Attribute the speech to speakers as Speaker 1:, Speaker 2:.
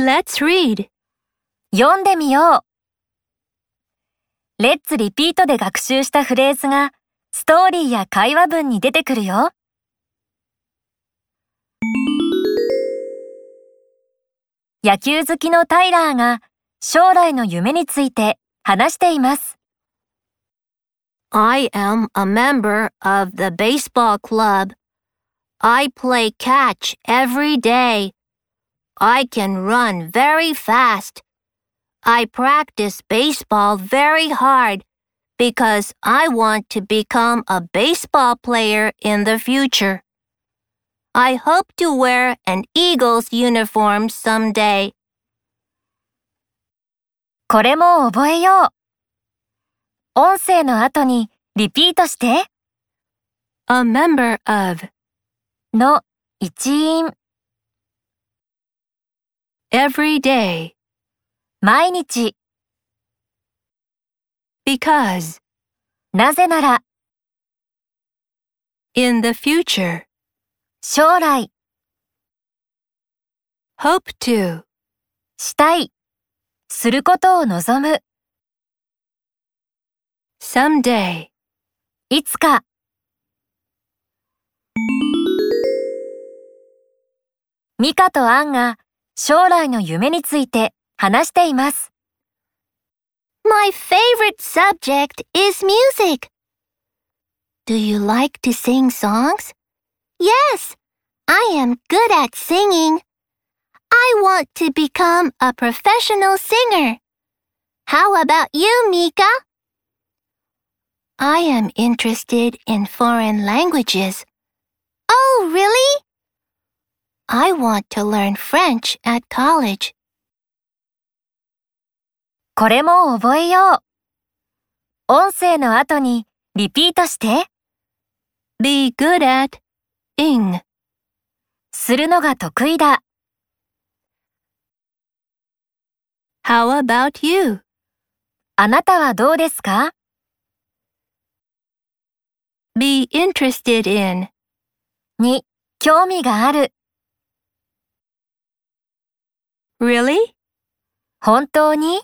Speaker 1: Let's read.
Speaker 2: 読んでみよう。レッツリピートで学習したフレーズがストーリーや会話文に出てくるよ。野球好きのタイラーが将来の夢について話しています。
Speaker 1: I am a member of the baseball club. I play catch every day. I can run very fast. I practice baseball very hard because I want to become a baseball player in the future. I hope to wear an Eagles uniform someday.
Speaker 2: これも覚えよう。音声の後にリピートして。
Speaker 1: A member of
Speaker 2: の一員、
Speaker 1: Every day
Speaker 2: 毎日、
Speaker 1: because
Speaker 2: なぜなら、
Speaker 1: in the future
Speaker 2: 将来、
Speaker 1: hope to
Speaker 2: したい、することを望む、
Speaker 1: someday
Speaker 2: いつか。ミカとアンが将来の夢について話しています。
Speaker 1: My favorite subject is music. Do you like to sing songs? Yes, I am good at singing. I want to become a professional singer. How about you, Mika? I am interested in foreign languages. Oh? I want to learn French at college.
Speaker 2: これも覚えよう。音声の後にリピートして、
Speaker 1: Be good at ing.
Speaker 2: するのが得意だ。
Speaker 1: How about you?
Speaker 2: あなたはどうですか
Speaker 1: Be interested in.
Speaker 2: に興味がある。
Speaker 1: Really?
Speaker 2: 本当に